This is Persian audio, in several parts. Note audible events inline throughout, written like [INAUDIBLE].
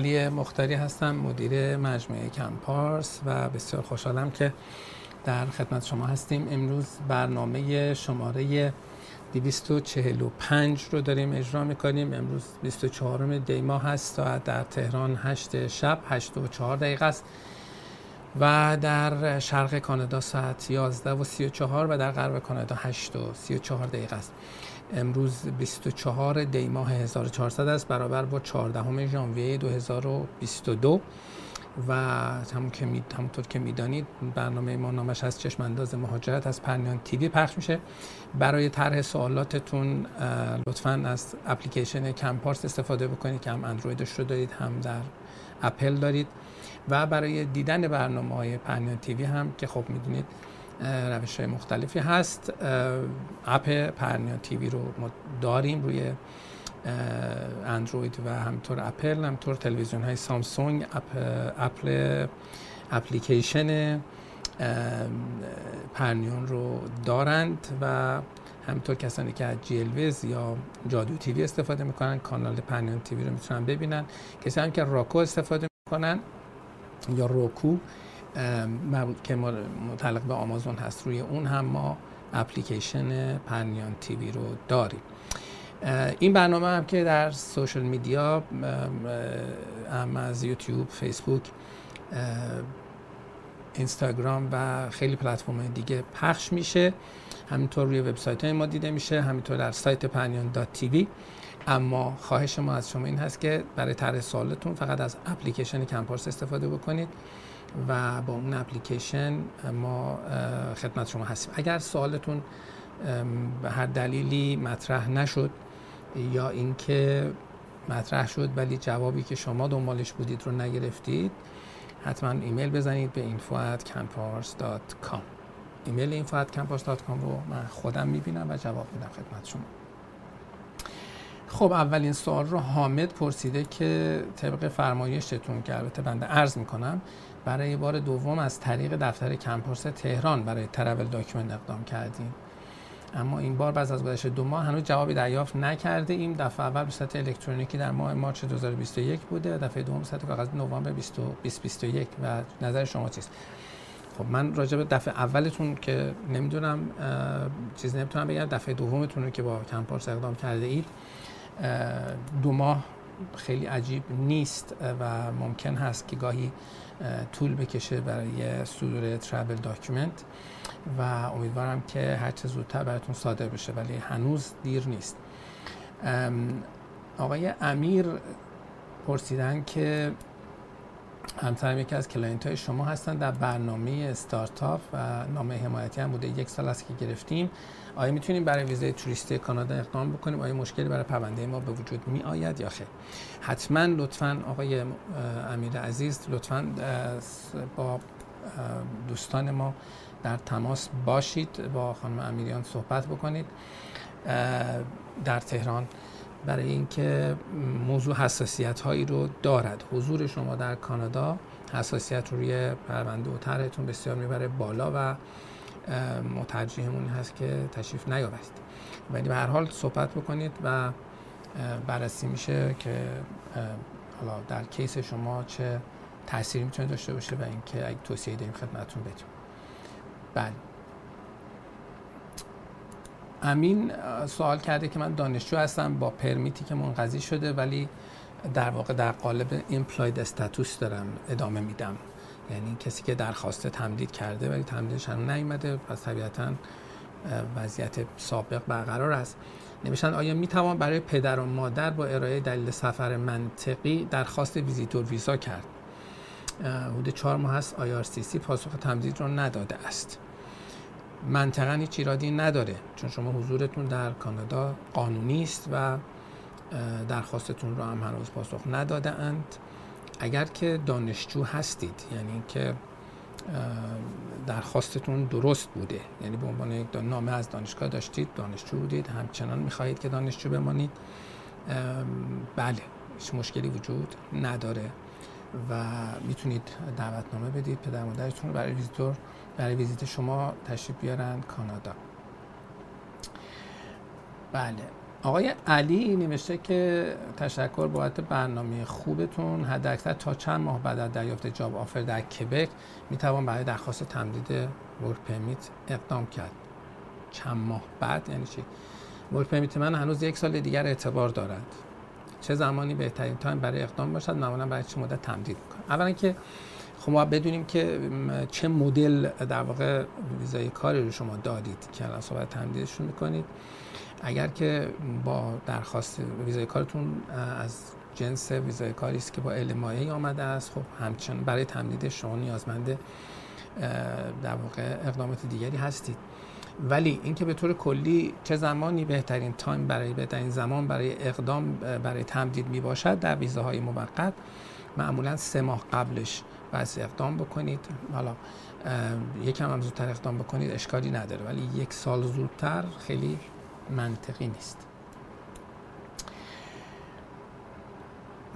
علی مختاری هستم مدیر مجموعه کمپارس و بسیار خوشحالم که در خدمت شما هستیم. امروز برنامه شماره 245 رو داریم اجرا می‌کنیم. امروز 24 دی ماه هست ساعت در تهران 8 شب 8 و 4 دقیقه است. و در شرق کانادا ساعت 11 و 34 و در غرب کانادا 8 و 34 دقیقه است. امروز 24 دی ماه 1400 است برابر با 14 ژانویه 2022 و همون که می... همونطور که می‌دانید برنامه ما نامش از چشم انداز مهاجرت از پرنیان تیوی پخش میشه. برای طرح سوالاتتون لطفا از اپلیکیشن کمپارس استفاده بکنید که هم اندرویدش رو دارید هم در اپل دارید. و برای دیدن برنامه های پرنیان تیوی هم که خب می‌دونید روش های مختلفی هست. اپ پرنیان تیوی رو ما داریم روی اندروید و همینطور اپل همینطور تلویزیون های سامسونگ app اپل اپلیکیشن پرنیون رو دارند و همینطور کسانی که از GLWiZ یا Jadoo TV استفاده می‌کنن کانال پرنیون TV رو می‌تونن ببینن. هم که Roku استفاده می‌کنن یا Roku که متعلق به آمازون هست. روی اون هم ما اپلیکیشن پرنیان TV رو داریم. این برنامه هم که در social media هم از یوتیوب فیسبوک اینستاگرام و خیلی پلتفرم دیگه پخش میشه. همینطور روی وبسایت های ما دیده میشه همینطور در سایت پرنیان dot TV. اما خواهش ما از شما این هست که برای طرح سوالتون فقط از اپلیکیشن کمپارس استفاده بکنید. و با اون اپلیکیشن ما خدمت شما هستیم. اگر سوالتون به هر دلیلی مطرح نشد یا اینکه مطرح شد ولی جوابی که شما دنبالش بودید رو نگرفتید حتما ایمیل بزنید به info@campars.com ایمیل info@campars.com رو من خودم می‌بینم و جواب میدم خدمت شما. خب اولین سوال رو حامد پرسیده که طبق فرمایشتون که البته بنده عرض می‌کنم برای بار دوم از طریق دفتر کمپارس تهران برای travel document اقدام کردیم. اما این بار بعد از گذشت دو ماه هنوز جوابی دریافت نکرده ایم. دفعه اول به صورت الکترونیکی در ماه March 2021 بوده دفعه دوم به صورت کاغذ نوامبر 2021 و نظر شما چیست؟ خب من راجع به دفعه اولتون که نمی‌دونم چیز نمی‌تونم بگم. دفعه دومتون رو که با کمپارس اقدام کرده اید دو ماه خیلی عجیب نیست و ممکن هست که گاهی طول بکشه برای صدور travel document و امیدوارم که هرچه زودتر براتون صادر بشه ولی هنوز دیر نیست. آقای امیر پرسیدن که همسرم یکی از client های شما هستن در برنامه استارتاپ و نامه حمایتی هم بوده. یک سال است که گرفتیم. آیا می‌تونیم برای ویزای توریستی کانادا اقدام بکنیم؟ آیا مشکلی برای پرونده ما به وجود می آید یا خیر؟ حتما لطفا آقای امیر عزیز لطفا با دوستان ما در تماس باشید با خانم امیریان صحبت بکنید. در تهران برای اینکه موضوع حساسیت هایی رو دارد. حضور شما در کانادا حساسیت روی پرونده و طرحتون بسیار می‌بره بالا و مترجیحمون هست که تشریف نیاورید. ولی به هر حال صحبت بکنید و بررسی میشه که حالا در case شما چه تأثیری می‌تونه داشته باشه و اینکه اگه توصیه داریم خدمتتون بدیم. بله. امین سوال کرده که من دانشجو هستم با permit ی که منقضی شده ولی در واقع در قالب implied status دارم ادامه میدم. یعنی کسی که درخواست تمدید کرده ولی تمدیدش هم نیومده پس طبیعتا وضعیت سابق برقرار است. نمیشن آیا می‌توان برای پدر و مادر با ارائه دلیل سفر منطقی درخواست ویزیتور ویزا کرد؟ حدود چهار ماه هست سی پاسخ تمدید رو نداده است. منطقا هیچ ایرادی نداره چون شما حضورتون در کانادا قانونی است و درخواستتون رو هم هنوز پاسخ نداده اند اگر که دانشجو هستید یعنی که درخواستتون درست بوده یعنی به عنوان یک نامه از دانشگاه داشتید دانشجو بودید همچنان می‌خواهید که دانشجو بمانید بله هیچ مشکلی وجود نداره و می‌تونید دعوتنامه بدید پدر مادرتون برای ویزیتور برای ویزیت شما تشریف بیارن کانادا. بله. آقای علی نوشته که تشکر بابت برنامه خوبتون. حد اکثر تا چند ماه بعد از دریافت جاب آفر در کبک می توان برای درخواست تمدید work permit اقدام کرد. چند ماه بعد؟ یعنی چی؟ work permit من هنوز یک سال دیگر اعتبار دارد. چه زمانی بهترین time برای اقدام باشد؟ معمولا برای چه مدت تمدید می‌کنم؟ اولا که خب ما بدونیم که چه مدل در واقع ویزای کاری رو شما دادید. که الان صحبت تمدیدشون می‌کنید. اگر که با درخواست ویزای کارتون از جنس ویزای کاری است که با علمایی آمده است خب همچنان برای تمدید شما نیازمند در واقع اقدامات دیگری هستید. ولی اینکه به طور کلی چه زمانی بهترین تایم برای بهترین زمان برای اقدام برای تمدید می باشد در ویزاهای موقت معمولا سه ماه قبلش بس اقدام بکنید. حالا یکم هم زودتر اقدام بکنید اشکالی نداره. ولی یک سال زودتر خیلی منطقی نیست.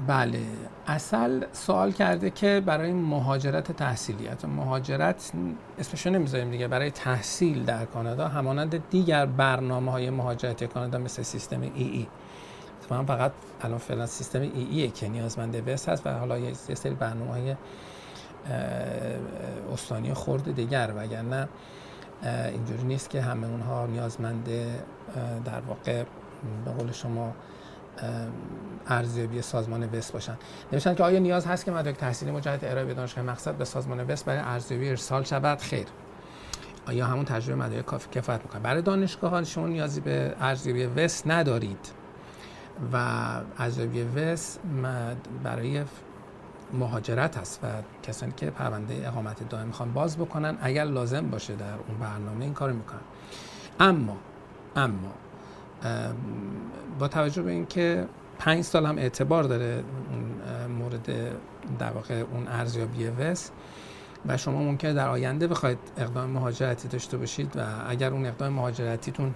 بله اصل سوال کرده که برای مهاجرت تحصیلیت مهاجرت اسمشو نمی‌ذاریم دیگه برای تحصیل در کانادا همانند دیگر برنامه های مهاجرتی کانادا مثل سیستم ای ای. من فقط الان فعلا سیستم ای ای که نیازمنده بس هست و حالا یه سری برنامه های استانی خورد دیگر وگرنه اینجوری نیست که همه اونها نیازمند در واقع به قول شما ارزیابی سازمان وست باشن. نمیشن که آیا نیاز هست که مدرک تحصیلی مجدد ارائه به دانشگاه مقصد به سازمان وست برای ارزیابی ارسال شود؟ خیر. آیا همون تجربه مدرک کافی کفایت می‌کنه برای دانشگاه شما نیازی به ارزیابی وست ندارید و ارزیابی وست برای مهاجرت هست و کسانی که پرونده اقامت دائم می‌خوان باز بکنن اگر لازم باشه در اون برنامه این کار می‌کنن. اما اما با توجه به اینکه پنج سال هم اعتبار داره مورد در واقع اون ارزیابی وس و شما ممکنه در آینده بخواید اقدام مهاجرتی داشته باشید و اگر اون اقدام مهاجرتیتون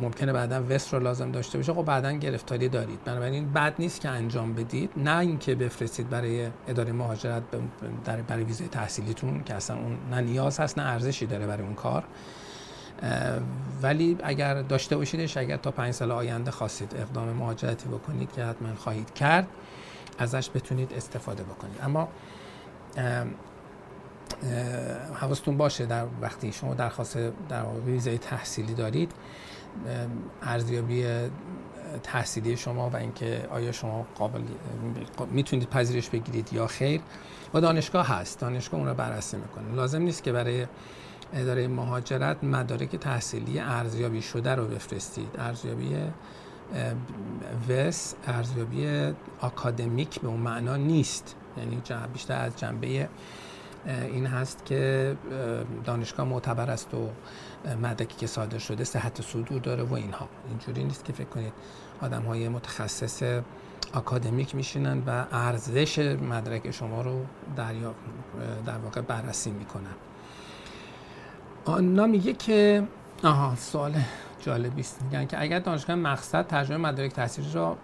ممکنه بعدا وست رو لازم داشته باشه خب بعدا گرفتاری دارید. بنابراین بد نیست که انجام بدید. نه اینکه بفرستید برای اداره مهاجرت برای ویزای تحصیلیتون که اصلا اون نه نیاز هست نه ارزشی داره برای اون کار. ولی اگر داشته باشیدش اگر تا پنج سال آینده خواستید اقدام مهاجرتی بکنید که حتما خواهید کرد ازش بتونید استفاده بکنید. اما حواستون باشه در وقتی شما درخواست در ویزای تحصیلی دارید ارزیابی تحصیلی شما و اینکه آیا شما قابل می‌تونید پذیرش بگیرید یا خیر و دانشگاه هست. دانشگاه اون رو بررسی می‌کنه. لازم نیست که برای اداره مهاجرت مدارک تحصیلی ارزیابی شده رو بفرستید. ارزیابی وس ارزیابی آکادمیک به اون معنا نیست. یعنی بیشتر از جنبه این هست که دانشگاه معتبر است و مدرکی که صادر شده صحت صدور داره و اینها. اینجوری نیست که فکر کنید آدم های متخصص آکادمیک میشینن و ارزش مدرک شما رو دریا در واقع بررسی می‌کنن. آنا میگه که آها سوال جالبی است. میگن که اگر دانشگاه مقصد ترجمه مدارک تحصیلی را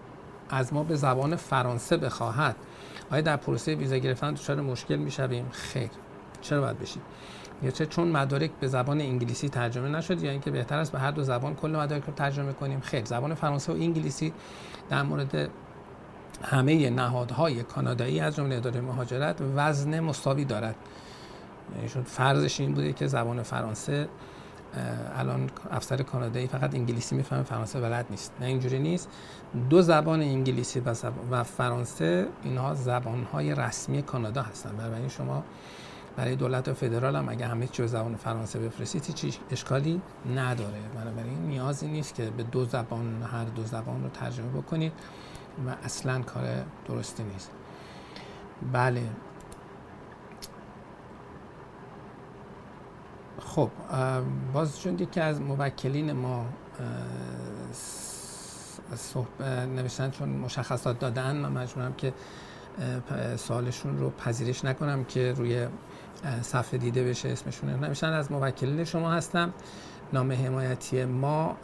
از ما به زبان فرانسه بخواهد. آیا در پروسه ویزا گرفتن دچار مشکل می‌شویم؟ خیر. چرا باید بشیم یا چه چون مدارک به زبان انگلیسی ترجمه نشد یا اینکه بهتر است به هر دو زبان کل مدارک رو ترجمه کنیم خیر. زبان فرانسه و انگلیسی در مورد همه نهادهای کانادایی از جمله اداره مهاجرت وزن مساوی دارد. ایشون فرضش این بوده که زبان فرانسه الان افسر کانادایی فقط انگلیسی می‌فهمه فرانسه بلد نیست. نه اینجوری نیست. دو زبان انگلیسی و, و فرانسه اینها زبانهای رسمی کانادا هستن. بنابراین شما برای دولت فدرال هم اگه همه چیز زبان فرانسه بفرستید هیچ اشکالی نداره. بنابراین نیازی نیست که به دو زبان هر دو زبان رو ترجمه بکنید و اصلا کار درستی نیست. بله. خب باز چون یکی از موکلین ما. نوشتن چون مشخصات دادن من مجبورم که سوالشون رو پذیرش نکنم که روی صفحه دیده بشه اسمشون. نوشتن از موکلین شما هستم. نام حمایتی ما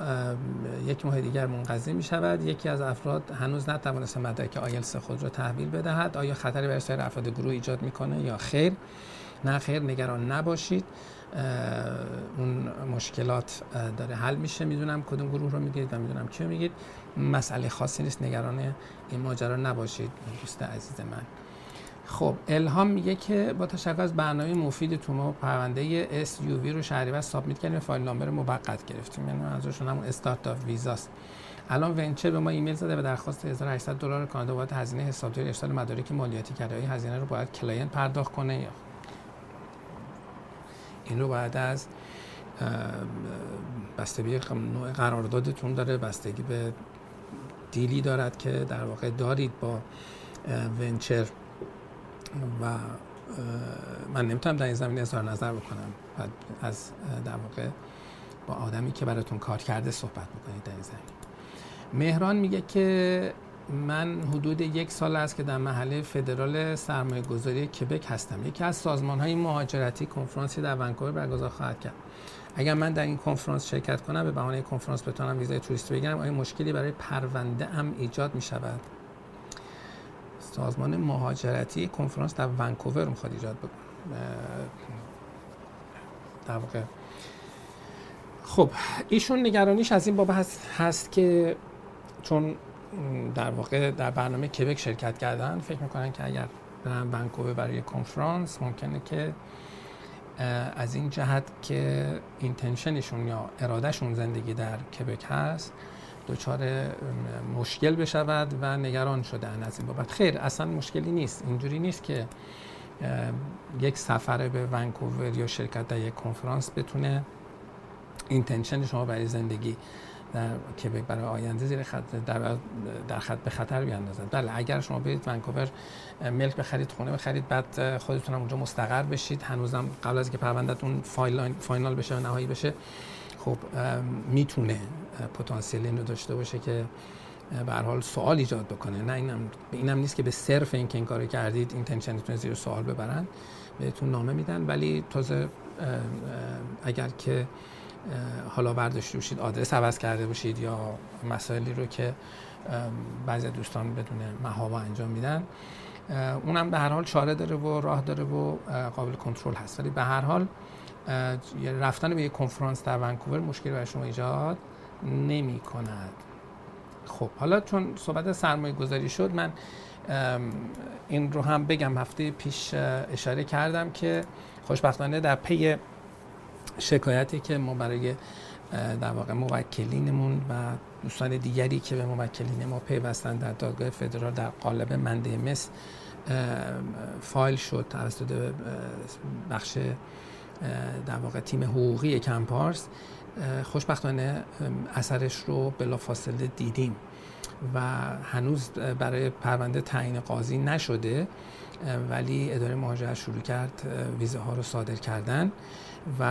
یک ماه دیگر منقضی می شود یکی از افراد هنوز نتوانست مدرک آیلس خود را تحویل بدهد. آیا خطری برای سایر افراد گروه ایجاد می‌کنه یا خیر؟ نه خیر نگران نباشید. اون مشکلات داره حل میشه. می‌دونم کدوم گروه رو میگید و می‌دونم کیو میگید. مسئله خاصی نیست. نگران این ماجرا نباشید دوست عزیز من. خب الهام میگه که با تشکر از برنامه مفید ما پرونده وی رو شهریور submit کردیم file number موقت گرفتیم. یعنی منظورشون همون استارت ویزاست. الان venture به ما ایمیل زده و درخواست 1800 دلار کانادا باید هزینه حسابداری ارسال مدارک مالیاتی کرده. هزینه رو باید client پرداخت کنه این رو باید از بستگی نوع قراردادتون داره بستگی به دیلی دارد که در واقع دارید با ونچر و من نمی‌تونم در این زمینه اظهار نظر بکنم از در واقع با آدمی که براتون کار کرده صحبت بکنید در این زمینه. مهران میگه که من حدود یک سال است که در محله فدرال سرمایه گذاری کبک هستم. یکی از سازمان های مهاجرتی کنفرانسی در ونکوور برگزار خواهد کرد. اگر من در این کنفرانس شرکت کنم به بهانه کنفرانس بتونم ویزای توریستی بگیرم آیا مشکلی برای پرونده هم ایجاد می شود سازمان مهاجرتی کنفرانس در ونکوور می‌خواد ایجاد بکنه. در واقع. خب ایشون نگرانیش از این باب هست, هست که چون در واقع در برنامه کبک شرکت کردن فکر می‌کنن که اگر برن ونکوور برای کنفرانس ممکنه که از این جهت که اینتنشنشون یا ارادهشون زندگی در کبک هست دچار مشکل بشود و نگران شدن از این بابت. خیر اصلا مشکلی نیست. اینجوری نیست که یک سفر به ونکوور یا شرکت در یک کنفرانس بتونه اینتنشن شما برای زندگی در کبک برای آینده زیر خط در, در خط به خطر بیاندازد بله اگر شما برید ونکوور ملک بخرید خونه بخرید بعد خودتون هم اونجا مستقر بشید. هنوزم قبل از که پروندهتون فاینال بشه و نهایی بشه خب می‌تونه پتانسیل اینو داشته باشه که به هر حال سوال ایجاد بکنه. نه اینم اینم نیست که به صرف این که این کارو کردید اینتنشنتون زیر سوال ببرن بهتون نامه میدن. ولی تازه اگر که حالا برداشته باشید آدرس عوض کرده باشید یا مسائلی رو که بعضی دوستان بدون محابا انجام میدن. اونم به هر حال چاره داره و راه داره و قابل کنترل هست. ولی به هر حال رفتن به یک کنفرانس در ونکوور مشکلی برای شما ایجاد نمی کند خب حالا چون صحبت سرمایه گذاری شد من این رو هم بگم. هفته پیش اشاره کردم که خوشبختانه در پی شکایتی که ما برای در واقع موکلینمون و دوستان دیگری که به موکلین ما پیوستن در دادگاه فدرال در قالب منده مس فایل شد توسط بخش در واقع تیم حقوقی کمپارس. خوشبختانه اثرش رو بلافاصله دیدیم. و هنوز برای پرونده تعیین قاضی نشده ولی اداره مهاجرت شروع کرد ویزه ها رو صادر کردن و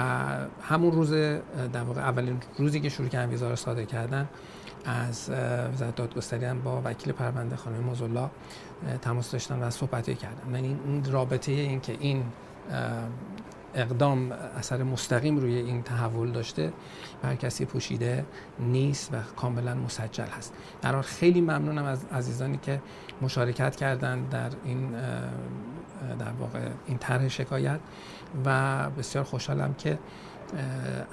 همون روز در واقع اولین روزی که شروع کردن ویزا رو صادر کردن از وزارت دادگستری هم با وکیل پرونده خانم مزولا تماس داشتن و صحبتی کردن. یعنی این رابطه این که این اقدام اثر مستقیم روی این تحول داشته بر کسی پوشیده نیست و کاملا مسجل هست. در خیلی ممنونم از عزیزانی که مشارکت کردند در این در واقع این طرح شکایت و بسیار خوشحالم که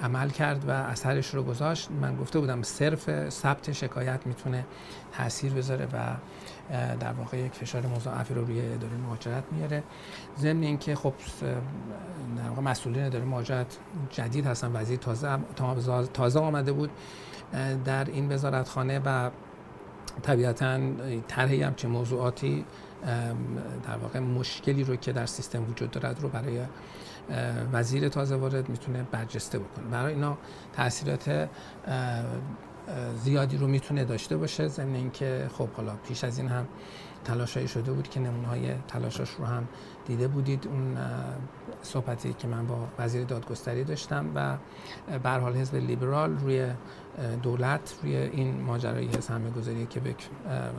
عمل کرد و اثرش رو گذاشت. من گفته بودم صرف ثبت شکایت می‌تونه تاثیر بذاره و در واقع یک فشار مضاعفی رو روی اداره مهاجرت میاره. ضمن اینکه خب در واقع مسئولین اداره مهاجرت جدید هستن. وزیر تازه تازه آمده بود در این وزارتخانه و طبیعتا طرحی چه موضوعاتی در واقع مشکلی رو که در سیستم وجود دارد رو برای وزیر تازه وارد می‌تونه برجسته بکنه. برای اینا تاثیرات زیادی رو می‌تونه داشته باشه ضمن اینکه خب حالا پیش از این هم تلاشایی شده بود که نمونه های تلاشاش رو هم دیده بودید. اون صحبتی که من با وزیر دادگستری داشتم و به حال حزب لیبرال روی دولت روی این ماجرای سرمایه گذاری که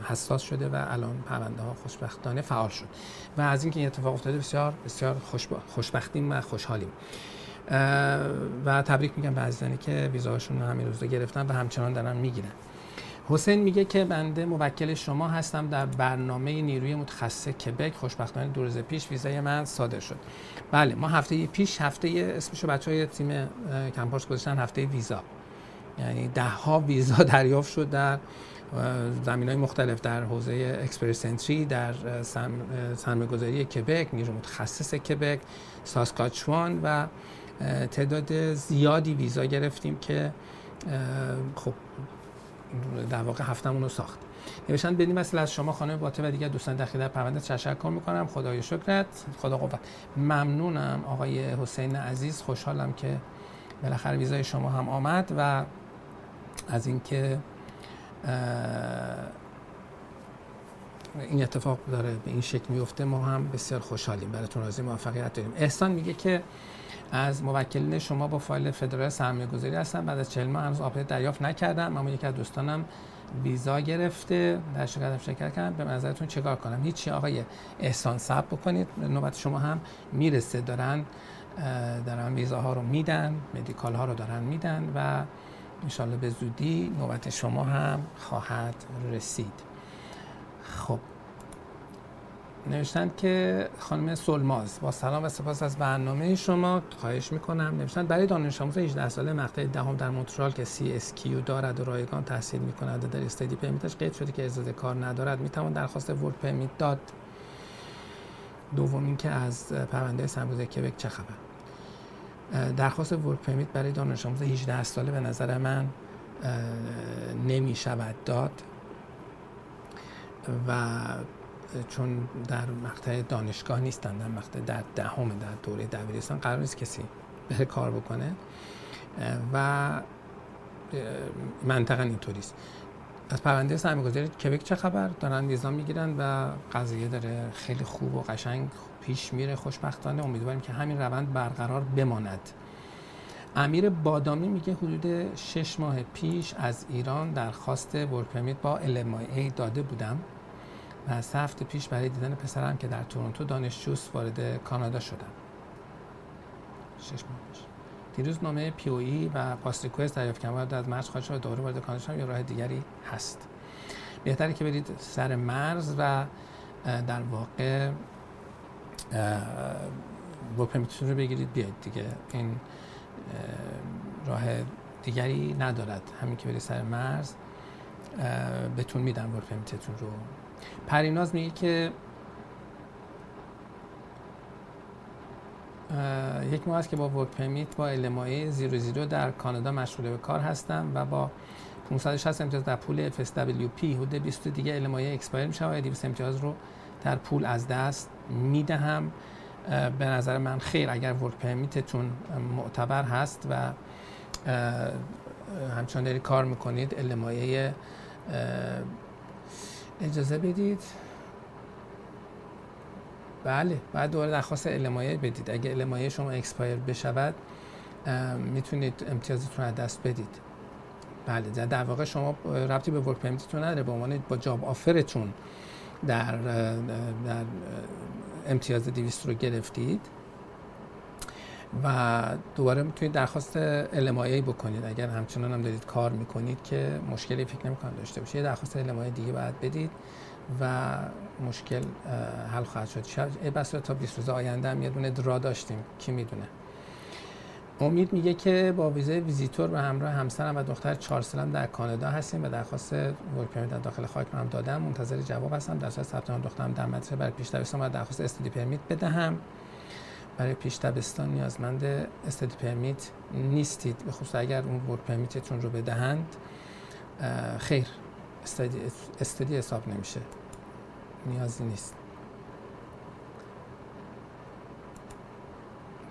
حساس شده و الان پرونده ها خوشبختانه فعال شد. و از اینکه این اتفاق افتاده بسیار بسیار خوشبختیم و خوشحالیم. و تبریک میگم به عزیزانی که ویزاشون همین روزا گرفتن و همچنان دارن می‌گیرن. حسین میگه که بنده موکل شما هستم در برنامه نیروی متخصص کبک. خوشبختانه دو روز پیش ویزای من صادر شد. بله ما هفته پیش هفته اسمشو بچه های تیم کمپارس گذاشتن هفته ویزا. یعنی ده ها ویزا [LAUGHS] دریافت شد در زمین های مختلف در حوزه اکسپرسنتری در سرمایه‌گذاری کبک نیرو متخصص کبک ساسکاچوان و تعداد زیادی ویزا گرفتیم که خب در واقع هفتمون رو ساخت. نوشتن بدین مثل از شما خانم باته و دیگر دوستان داخل در پرونده تشکر می‌کنم. خدای شکرت. خدا قوت. ممنونم آقای حسین عزیز. خوشحالم که بالاخره ویزای شما هم آمد و از اینکه این اتفاق داره به این شکل میفته ما هم بسیار خوشحالیم. براتون آرزوی موفقیت داریم. احسان میگه که از موکلین شما با فایل فدرال سرمایه گذاری هستم. بعد از 40 ماه هنوز update دریافت نکردم. اما یکی از دوستانم ویزا گرفته. در شرکت شرکت کردم. به نظرتون چیکار کنم؟ هیچی. آقای احسان صبر بکنید. نوبت شما هم می‌رسه. دارن دارن ویزاها رو میدن. medical ها رو دارن میدن و انشالله به زودی نوبت شما هم خواهد رسید. خب نوشتن که خانم سلماز با سلام و سپاس از برنامه شما خواهش می‌کنم. نوشتن برای دانش آموز 18 ساله مقطع دهم در مونترال که CAQ دارد و رایگان تحصیل می‌کند در study permit ش قید شده که اجازه کار ندارد می‌توان درخواست work permit داد. دوم که از پرونده سربازی کبک چه خبر؟ درخواست work permit برای دانش آموز 18 ساله به نظر من نمی شود داد و چون در مقطع دانشگاه نیستن در مقطع در دهم در دوره دبیرستان قرار نیست کسی بره کار بکنه. و منطقا اینطوری است. از پرونده سرمایه‌گذاری کبک چه خبر؟ دارن ویزا می‌گیرن و قضیه داره خیلی خوب و قشنگ پیش میره خوشبختانه. امیدواریم که همین روند برقرار بماند. امیر بادامی میگه حدود شش ماه پیش از ایران درخواست ورک با LMIA داده بودم. و سه هفته پیش برای دیدن پسرم که در تورنتو دانشجوست وارد کانادا شدم. شش ماه پیش. دیروز نامه پی او ای و پاس ریکوست دریافت کردم. از مرز خارج شد دوره وارد کانادا شدم یا راه دیگری هست. بهتره که برید سر مرز و در واقع با permit تون رو بگیرید بیاید دیگه. این راه دیگری ندارد. همین که برید سر مرز بهتون میدن work permit تون رو. پریناز میگه که یک ماه است که با work permit با zero zero در کانادا مشغول به کار هستم و با 560 امتیاز در pool FSWP حدود 20 دیگه LMIA expire میشه و 200 امتیاز رو در pool از دست می‌دهم. به نظر من خیر اگر work permit تون معتبر هست و همچنان داری کار می‌کنید LMIA اجازه بدید؟ بله بعد دوباره درخواست LMIA بدید. اگه LMIA شما expire بشود می‌تونید امتیازتون از دست بدید. بله در واقع شما ربطی به work permit تون نداره. به عنوان با job offer تون در, در امتیاز 200 رو گرفتید. و دوباره می‌تونید درخواست LMIA بکنید. اگر همچنان هم دارید کار می‌کنید که مشکلی فکر نمی‌کنم داشته باشید یه درخواست LMIA دیگه باید بدید و مشکل حل خواهد شد. شاید بس تا 20 روز آینده هم یه دونه درا داشتیم. کی می‌دونه؟ امید میگه که با ویزای ویزیتور و همراه همسرم و دختر چهار سالم در کانادا هستیم و درخواست ورک پرمیت در داخل خاک هم دادم. منتظر جواب هستم. در صورت ثبت نام دخترم در مدرسه برای پیش و درخواست استودی پرمیت بدهم. برای پیش دبستان نیازمند استدی پرمیت نیستید به خصوص اگر اون ورک پرمیتتون رو بدهند خیر استدی, استدی حساب نمیشه. نیازی نیست.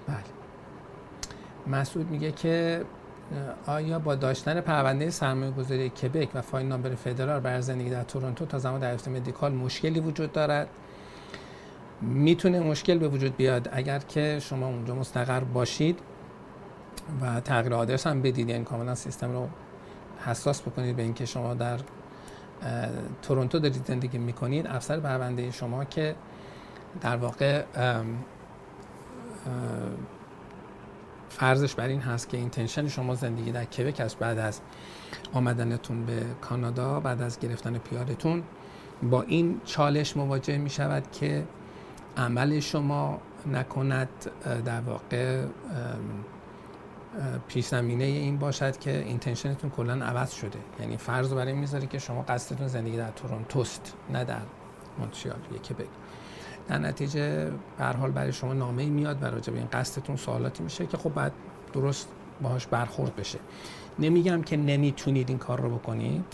بله. مسعود میگه که آیا با داشتن پرونده سرمایه گذاری کبک و فایل نامبر فدرال بر زندگی در تورنتو تا زمان دریافت مدیکال مشکلی وجود دارد؟ می‌تونه مشکل به وجود بیاد. اگر که شما اونجا مستقر باشید و تغییر آدرس هم بدید یعنی کاملا سیستم رو حساس بکنید به اینکه شما در تورنتو دارید زندگی می‌کنید افسر پرونده شما که در واقع فرضش بر این هست که اینتنشن شما زندگی در کبک است بعد از آمدنتون به کانادا بعد از گرفتن پیارتون با این چالش مواجه می شود که عمل شما نکند در واقع پیش زمینه این باشد که اینتنشنتون کلا عوض شده. یعنی فرض رو برای می‌ذاره که شما قصدتون زندگی در تورنتوست نه در مونتریال. یا کبک در نتیجه به حال برای شما نامه میاد و راجع به این قصدتون سوالاتی میشه که خب بعد درست باهاش برخورد بشه. نمیگم که نمی‌تونید این کار رو بکنید.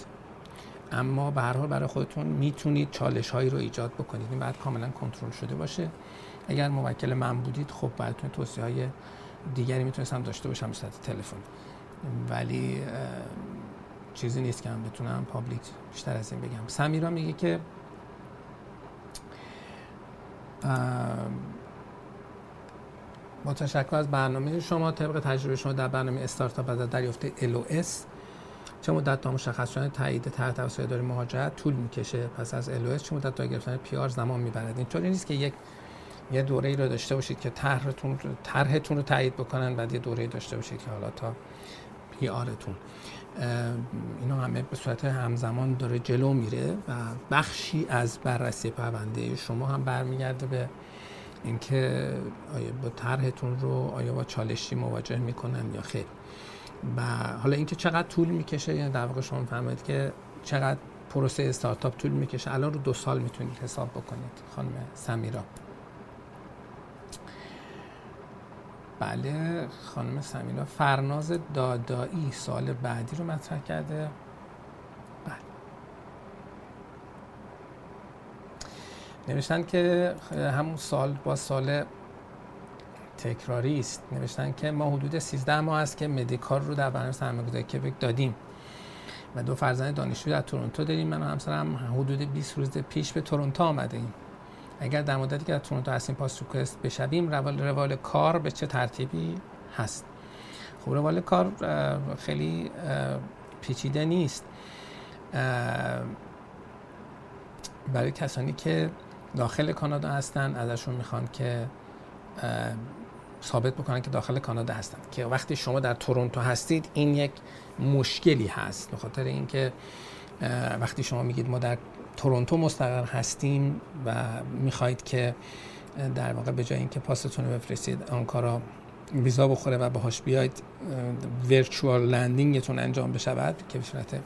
اما به هر حال برای خودتون می‌تونید چالش هایی رو ایجاد بکنید. این بعد کاملا کنترل شده باشه. اگر موکل من بودید خب براتون توصیه های دیگری می‌تونستم داشته باشم صورت تلفن. ولی چیزی نیست که من بتونم پابلیک بیشتر از این بگم. سمیرا میگه که با تشکر از برنامه شما طبق تجربه شما در برنامه استارتاپ از دریافت LOS چه مدت تا مشخص شدن تایید تحت توسط اداره مهاجرت؟ طول می‌کشه پس از LOS چه مدت تا گرفتن پیار زمان می‌برد؟ اینطوری نیست که یک یه دوره ای رو داشته باشید که طرحتون طرحتون رو تایید بکنن بعد یه دوره داشته باشید که حالا تا پی آرتون اینا همه به صورت همزمان داره جلو میره و بخشی از بررسی پرونده شما هم برمیگرده به اینکه آیا با طرحتون رو آیا با چالشی مواجه می‌کنن یا خیر. و حالا اینکه چقدر طول می‌کشه یعنی در واقع شما فهمید که چقدر پروسه استارتاپ طول می‌کشه. الان رو دو سال می‌تونید حساب بکنید خانم سمیرا. بله خانم سمیرا فرناز دادایی سال بعدی رو مطرح کرده. بله. نوشتن که همون سال با سال تکراری است نوشتن که ما حدود 13 ماه است که مدیکال رو در برنامه سرمایه‌گذاری کبک دادیم. و دو فرزند دانشجو در تورنتو داریم. من و همسرم حدود 20 روز پیش به تورنتو آمده ایم اگر در مدتی که در تورنتو هستیم پاس ریکوست بشویم روال روال کار به چه ترتیبی هست؟ خب روال کار خیلی پیچیده نیست. برای کسانی که داخل کانادا هستن ازشون می‌خوان که ثابت بکنن که داخل کانادا هستن. که وقتی شما در تورنتو هستید این یک مشکلی هست. به خاطر اینکه وقتی شما میگید ما در تورنتو مستقر هستیم و می‌خواهید که در واقع به جای اینکه پاستون رو بفرستید آن کارا ویزا بخوره و باهاش بیاید ورچوال لندینگتون انجام بشود که به صورت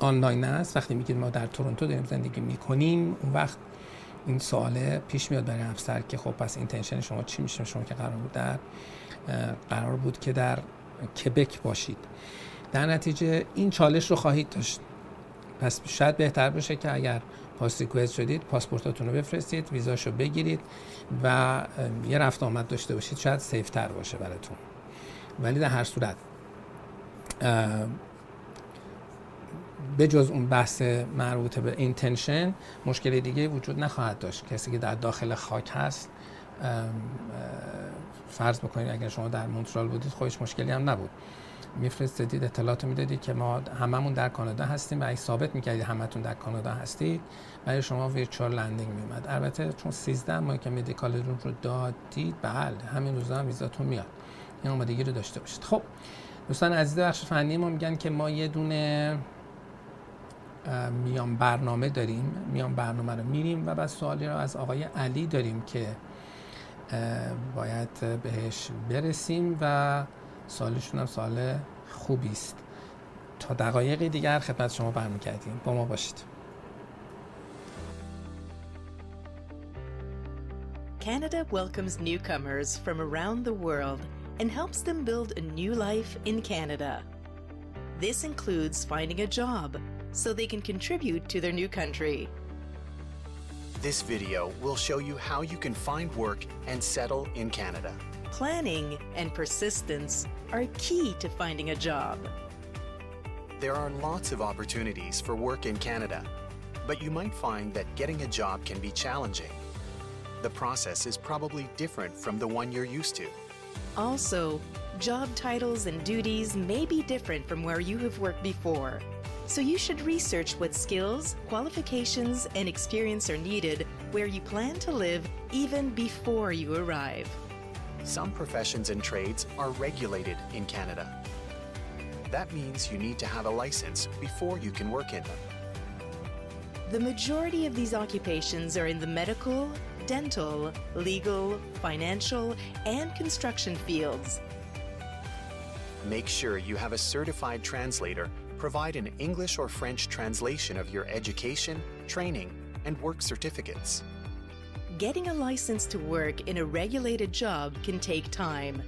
آنلاین است. وقتی میگید ما در تورنتو داریم زندگی می‌کنیم اون وقت این سوال پیش میاد برای officer که خب پس intention شما چی میشه؟ شما که قرار بود در قرار بود که در کبک باشید. در نتیجه این چالش رو خواهید داشت. پس شاید بهتر بشه که اگر pass شدید پاسپورتاتون رو بفرستید ویزاشو بگیرید و یه رفت آمد داشته باشید. شاید safe تر باشه براتون. ولی در هر صورت به جز اون بحث مربوط به intention مشکل دیگه وجود نخواهد داشت. کسی که در داخل خاک هست فرض بکنید اگر شما در مونترال بودید خودش مشکلی هم نبود. میفرستید اطلاعات می‌دادید که ما هممون در کانادا هستیم و اگه ثابت می‌کردید همتون در کانادا هستید برای شما virtual landing میومد البته چون 13 ماهی که medical تون رو دادید بله همین روزا هم ویزاتون میاد. این آمادگی رو داشته باشید. خب دوستان عزیز بخش فنی ما میگن که ما یه دونه میان برنامه داریم میان برنامه رو میریم و بعد سوالی رو از آقای علی داریم که باید بهش برسیم و سالشون هم سال خوبی است. تا دقایقی دیگر خدمت شما برمیگردیم با ما باشید. Canada welcomes newcomers from around the world and helps them build a new life in Canada. This includes finding a job so they can contribute to their new country. This video will show you how you can find work and settle in Canada. Planning and persistence are key to finding a job. There are lots of opportunities for work in Canada, but you might find that getting a job can be challenging. The process is probably different from the one you're used to. Also, job titles and duties may be different from where you have worked before. So you should research what skills, qualifications, and experience are needed where you plan to live even before you arrive. Some professions and trades are regulated in Canada. That means you need to have a license before you can work in them. The majority of these occupations are in the medical, dental, legal, financial, and construction fields. Make sure you have a certified translator provide an English or French translation of your education, training, and work certificates. Getting a license to work in a regulated job can take time.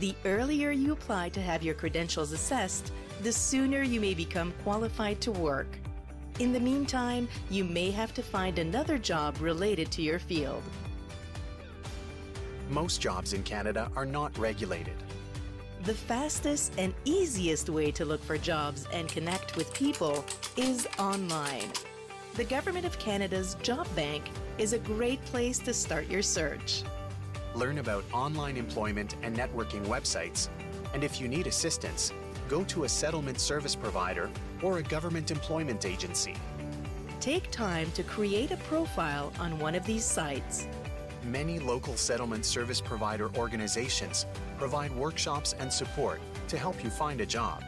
The earlier you apply to have your credentials assessed, the sooner you may become qualified to work. In the meantime, you may have to find another job related to your field. Most jobs in Canada are not regulated. The fastest and easiest way to look for jobs and connect with people is online. The Government of Canada's Job Bank is a great place to start your search. Learn about online employment and networking websites, and if you need assistance, go to a settlement service provider or a government employment agency. Take time to create a profile on one of these sites. Many local settlement service provider organizations provide workshops and support to help you find a job.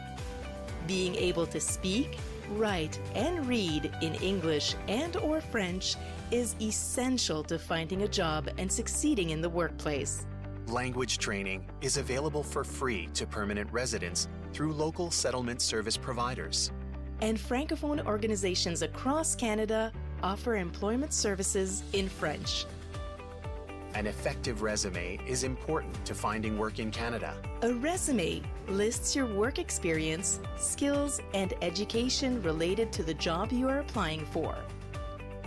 Being able to speak, write, and read in English and or French is essential to finding a job and succeeding in the workplace. Language training is available for free to permanent residents through local settlement service providers. And francophone organizations across Canada offer employment services in French. An effective resume is important to finding work in Canada. A resume lists your work experience, skills, and education related to the job you are applying for.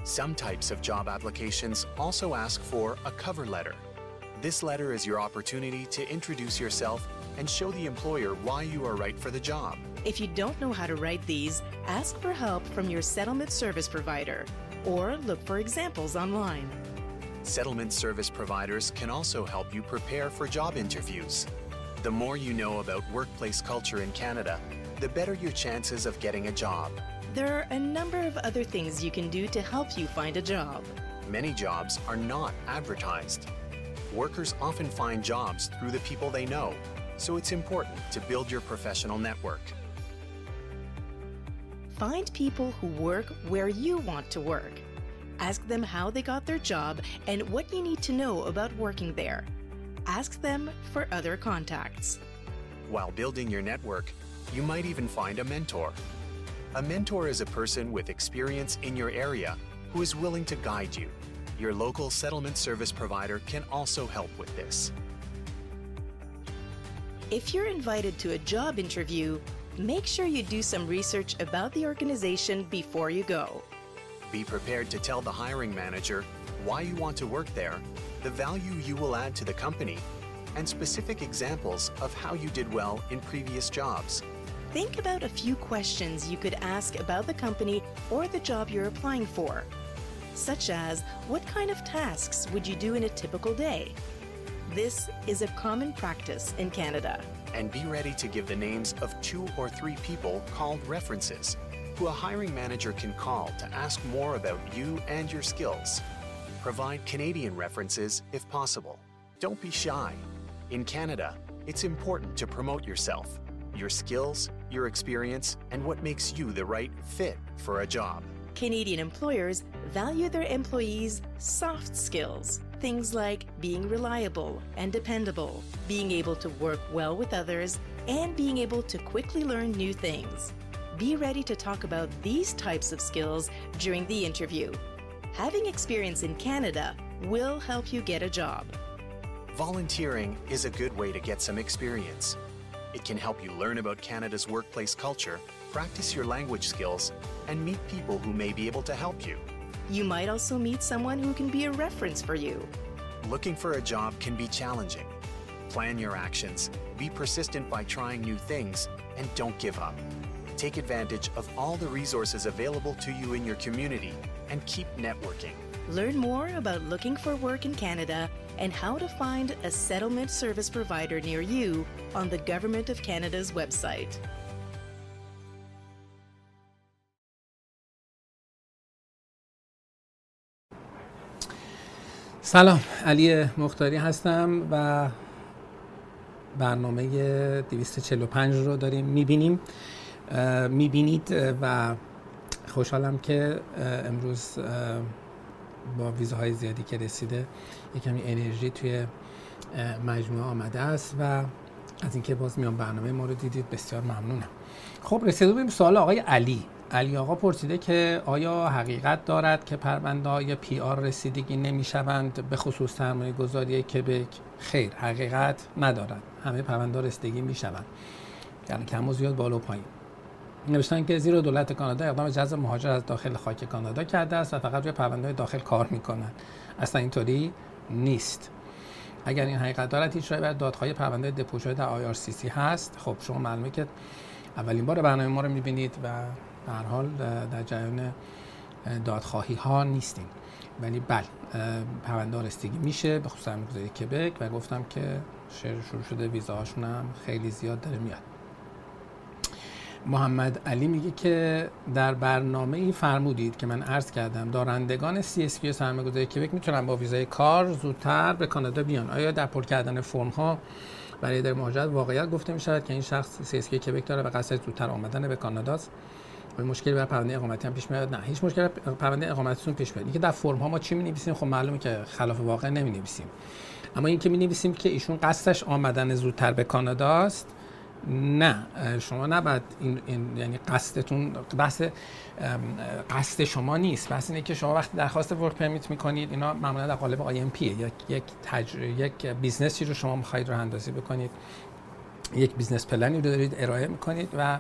Some types of job applications also ask for a cover letter. This letter is your opportunity to introduce yourself and show the employer why you are right for the job. If you don't know how to write these, ask for help from your settlement service provider or look for examples online. Settlement service providers can also help you prepare for job interviews. The more you know about workplace culture in Canada, the better your chances of getting a job. There are a number of other things you can do to help you find a job. Many jobs are not advertised. Workers often find jobs through the people they know, so it's important to build your professional network. Find people who work where you want to work. Ask them how they got their job and what you need to know about working there. Ask them for other contacts. While building your network, you might even find a mentor. A mentor is a person with experience in your area who is willing to guide you. Your local settlement service provider can also help with this. If you're invited to a job interview, make sure you do some research about the organization before you go. Be prepared to tell the hiring manager why you want to work there, the value you will add to the company, and specific examples of how you did well in previous jobs. Think about a few questions you could ask about the company or the job you're applying for, such as what kind of tasks would you do in a typical day? This is a common practice in Canada. And be ready to give the names of two or three people called references, who a hiring manager can call to ask more about you and your skills. Provide Canadian references if possible. Don't be shy. In Canada, it's important to promote yourself, your skills, your experience, and what makes you the right fit for a job. Canadian employers value their employees' soft skills. Things like being reliable and dependable, being able to work well with others, and being able to quickly learn new things. Be ready to talk about these types of skills during the interview. Having experience in Canada will help you get a job. Volunteering is a good way to get some experience. It can help you learn about Canada's workplace culture, practice your language skills, and meet people who may be able to help you. You might also meet someone who can be a reference for you. Looking for a job can be challenging. Plan your actions, be persistent by trying new things, and don't give up. Take advantage of all the resources available to you in your community and keep networking. Learn more about looking for work in Canada and how to find a settlement service provider near you on the Government of Canada's website. سلام علی مختاری هستم و برنامه 245 رو داریم میبینیم می‌بینید و خوشحالم که امروز با ویزاهای زیادی که رسیده کمی انرژی توی مجموعه آمده است و از اینکه باز میان برنامه ما رو دیدید بسیار ممنونم. خب رسیده بودیم سوال آقای علی. علی آقا پرسیده که آیا حقیقت دارد که پرونده های پی آر رسیدگی نمی شوند به خصوص سرمایه گذاری کبک خیر حقیقت ندارد. همه پرونده رسیدگی می شوند یعنی کم و زیاد بالا و پایین. نوشتن که زیرا دولت کانادا اقدام جذب مهاجر از داخل خاک کانادا کرده است و فقط روی پرونده داخل کار می‌کنند. اصلا اینطوری نیست. اگر این حقیقت دارد هیچ رای بر دادخواهی پرونده دپو شده در IRCC هست. خب شما معلومه که اولین بار برنامه ما رو می‌بینید و هر حال در جریان دادخواهی ها نیستیم. ولی بله پرونده رسیدگی میشه به خصوص کبک و گفتم که شروع شده ویزاهاشون هم خیلی زیاد داره میاد. محمد علی میگه که در برنامه ای فرمودید که من عرض کردم دارندگان CSP سرمایه‌گذاری کبک می‌تونن با ویزای کار زودتر به کانادا بیان. آیا در پر کردن فرم ها برای در مهاجرت واقعیت گفته می شود که این شخص CSP کبک داره و قصد زودتر آمدن به کاناداست؟ و مشکلی بر پرونده اقامتی هم پیش میاد؟ نه هیچ مشکلی پرونده اقامتیتون پیش میاد. که در فرم ها ما چی می نویسیم خب معلومه که خلاف واقع نمی نویسیم اما این که می نویسیم که ایشون قصدش آمدن زودتر به کاناداست نه شما نباید این, این یعنی قصدتون بحث قصد شما نیست. بحث اینه که شما وقتی درخواست work permit می‌کنید اینا معمولا در قالب IMP یک یک تج... یک business ی رو شما می‌خواهید راه اندازی بکنید. یک business plan ی رو دارید ارائه می‌کنید و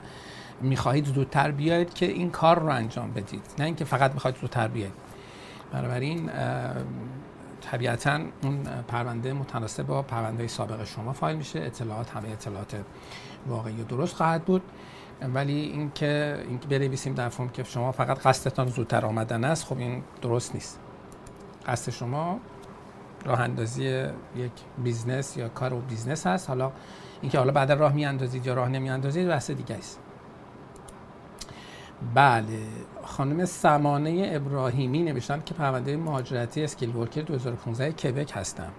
می‌خواهید زودتر بیاید که این کار رو انجام بدید. نه اینکه فقط می‌خواهید زودتر بیاید. بنابراین طبیعتا اون پرونده متناسب با پرونده سابق شما فایل میشه. اطلاعات همه اطلاعات واقعی و درست خواهد بود. ولی اینکه این بنویسیم در فرم که شما فقط قصدتان زودتر آمدن است خب این درست نیست. قصد شما راه اندازی یک business یا کار و business هست. حالا اینکه حالا بعد راه میاندازید یا راه نمیاندازید بحث دیگه است. بله خانم سمانه ابراهیمی نوشتن که پرونده مهاجرتی skilled worker 2015 کبک هستم.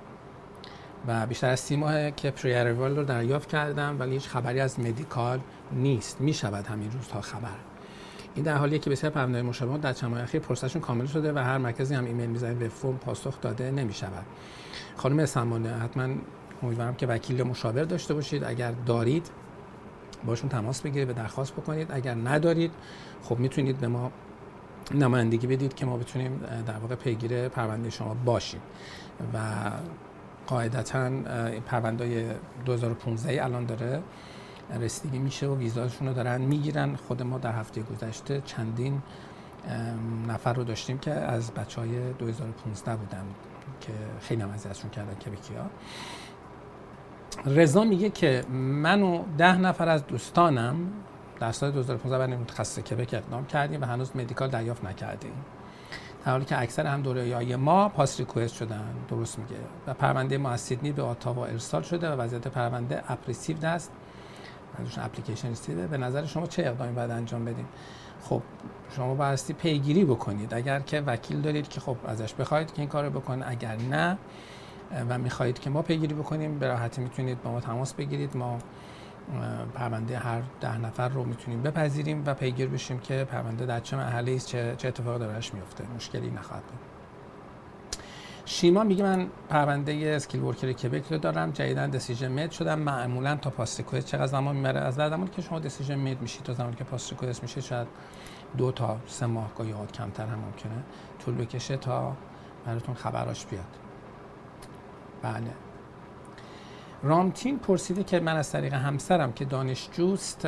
و بیشتر از سی ماه که pre-arrival رو دریافت کردم ولی هیچ خبری از medical نیست. می شود همین روز تا خبر. این در حالیه که بسیار پرونده مشابه در چند ماه اخیر پروسه‌شون کامل شده و هر مرکزی هم ایمیل می‌زنید به فرم پاسخ داده نمی شود خانم سمانه حتما امیدوارم که وکیل مشاور داشته باشید. اگر دارید باشون تماس بگیرید و درخواست بکنید. اگر ندارید خب می‌تونید به ما نمایندگی بدید که ما بتونیم در واقع پیگیر پرونده شما باشیم. و قاعدتا پرونده 2015 الان داره رسیدگی میشه و ویزاشون رو دارن می‌گیرن. خود ما در هفته گذشته چندین نفر رو داشتیم که از بچه های 2015 بودن که خیلی هم ازشون یاد کردن که ها رضا میگه که من و ده نفر از دوستانم در سال 2015 برای متخصص کبک اقدام کردیم و هنوز مدیکال دریافت نکردیم. در حالی که اکثر هم دوره ما پاسپورت request شدن درست میگه. و پرونده ما از سیدنی به آتاوا ارسال شده و وضعیت پرونده in process است. ازشون اپلیکیشن رسیده. به نظر شما چه اقدامی باید انجام بدیم؟ خب شما بایستی پیگیری بکنید. اگر که وکیل دارید که خب ازش بخواید که این کارو بکنه اگر نه و می‌خواهید که ما پیگیری بکنیم به راحتی می‌تونید با ما تماس بگیرید. ما پرونده هر ده نفر رو می‌تونیم بپذیریم و پیگیر بشیم که پرونده در چه محله است چه, چه اتفاقی دارش میفته مشکلی نخواهد بود. شیما میگه من پرونده اسکیل ورکر کبک رو دارم جدیدا دسیژن مید شدم معمولا تا پاس چقدر زمان می‌بره؟ از زمانی که شما دسیژن مید میشید تا زمانی که پاس میشه شاید دو تا سه ماه گاهی کمتر هم ممکنه. طول بکشه تا براتون خبراش بیاد. بله. رامتین پرسیده که من از طریق همسرم که دانشجوست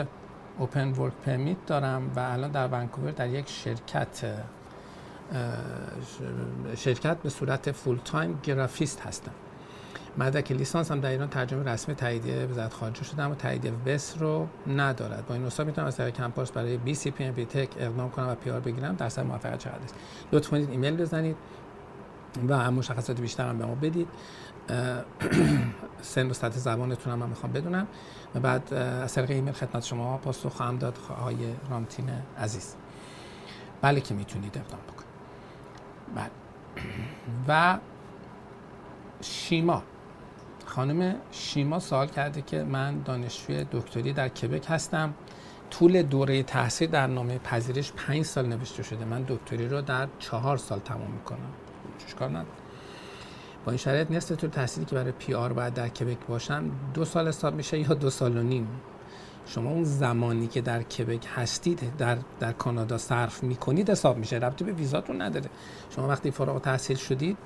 open work permit دارم و الان در ونکوور در یک شرکت شرکت به صورت full time گرافیست هستم. مدرک لیسانس هم در ایران ترجمه رسمی تاییدیه وزارت خارجه شده اما تاییدیه WES رو ندارد. با این اصلا می‌تونم از طریق کمپاس برای BC PNP Tech اقدام کنم و PR بگیرم. درصد موفقیت چقدر است؟ لطف کنید ایمیل بزنید و مشخصات بیشتر هم به ما بدید. [CLEARS THROAT] سن و سطح زبانتون هم, می‌خوام بدونم و بعد از طریق ایمیل خدمت شما پاسخ خواهم داد آقای رامتین عزیز. بله که می‌تونید اقدام بکنید. بله. [CLEARS THROAT] و شیما. خانم شیما سوال کرده که من دانشجوی دکتری در کبک هستم. طول دوره تحصیل در نامه پذیرش پنج سال نوشته شده. من دکتری رو در چهار سال تمام می‌کنم. چیکار ندارم؟ با این شرایط نصف طول تحصیلی که برای پی آر باید در کبک باشم دو سال حساب میشه یا دو سال و نیم. شما اون زمانی که در کبک هستید در در کانادا صرف می‌کنید حساب میشه. ربطی به ویزاتون نداره. شما وقتی فارغ تحصیل شدید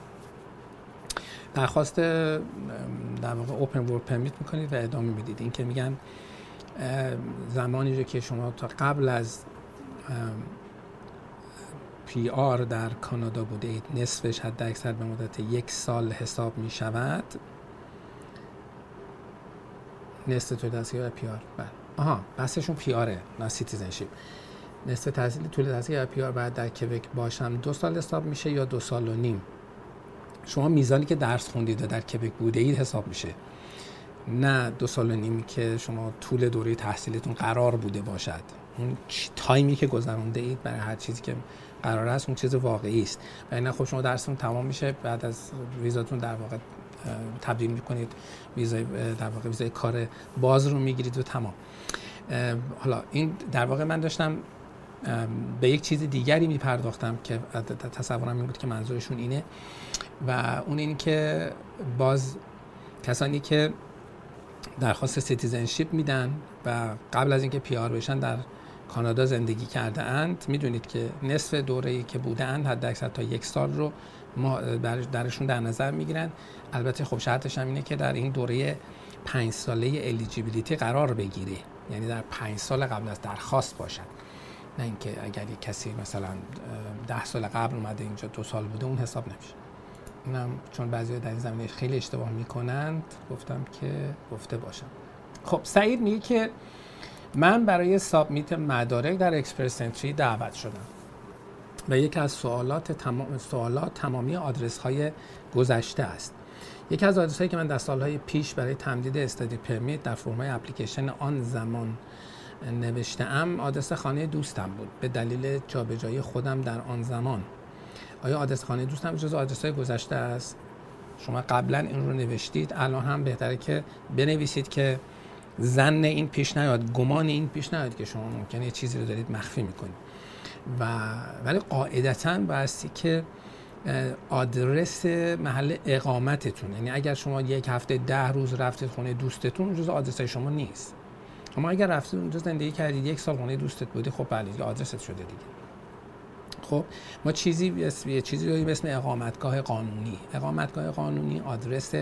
درخواست در واقع اوپن ورک پرمیت می‌کنید و ادامه می‌دید. این که میگن زمانی که شما تا قبل از PR در کانادا بوده اید. نصفش حد اکثر به مدت یک سال حساب می شود. نصف طول تحصیل PR بله. آها بحثشون PR ه نه citizenship نصف تحصیل طول تحصیل PR بعد در کبک باشم. دو سال حساب میشه یا دو سال و نیم؟ شما میزانی که درس خوندید در کبک بوده اید حساب میشه. نه دو سال و نیم که شما طول دوره تحصیلتون قرار بوده باشد. اون تایمی که گذرانده اید برای هر چیزی که قرار است اون چیز واقعی است. و نه خب شما درستون تمام میشه بعد از ویزاتون در واقع تبدیل می‌کنید ویزای در واقع ویزای کار باز رو می‌گیرید و تمام. حالا این در واقع من داشتم به یک چیز دیگری میپرداختم که تصورم این بود که منظورشون اینه و اون این که باز کسانی که درخواست citizenship میدن و قبل از اینکه PR بشن در کانادا زندگی کرده اند می‌دونید که نصف دوره ای که بودند حد اکثر تا یک سال رو ما درشون در نظر می‌گیرن. البته خب شرطش هم اینه که در این دوره پنج ساله eligibility قرار بگیره یعنی در پنج سال قبل از درخواست باشد. نه اینکه اگر یک کسی مثلا ده سال قبل اومده اینجا دو سال بوده اون حساب نمیشه. اینم چون بعضی در این زمینه خیلی اشتباه می‌کنند گفتم که گفته باشم. خب سعید میگه که من برای سابمیت مدارک در اکسپرس سنتری دعوت شدم و یکی از سوالات تمام سوالات تمامی آدرس های گذشته است. یکی از آدرس هایی که من در سالهای پیش برای تمدید استادی پرمیت در فرمای اپلیکیشن آن زمان نوشته آدرس خانه دوستم بود. به دلیل جابجایی خودم در آن زمان. آیا آدرس خانه دوستم جز آدرس های گذشته است؟ شما قبلا این رو نوشتید. الان هم بهتره که بنویسید که زن این پیش نیاد گمان این پیش نیاد که شما ممکنه یه چیزی رو دارید مخفی می‌کنید. و ولی قاعدتا بایستی که آدرس محل اقامتتون یعنی اگر شما یک هفته ده روز رفتید خونه دوستتون جز آدرس شما نیست. شما اگر رفتید اونجا زندگی کردید یک سال خونه دوستت بودی خب بله آدرست شده دیگه. خب ما چیزی یه چیزی داریم اسم اقامتگاه قانونی. اقامتگاه قانونی آدرس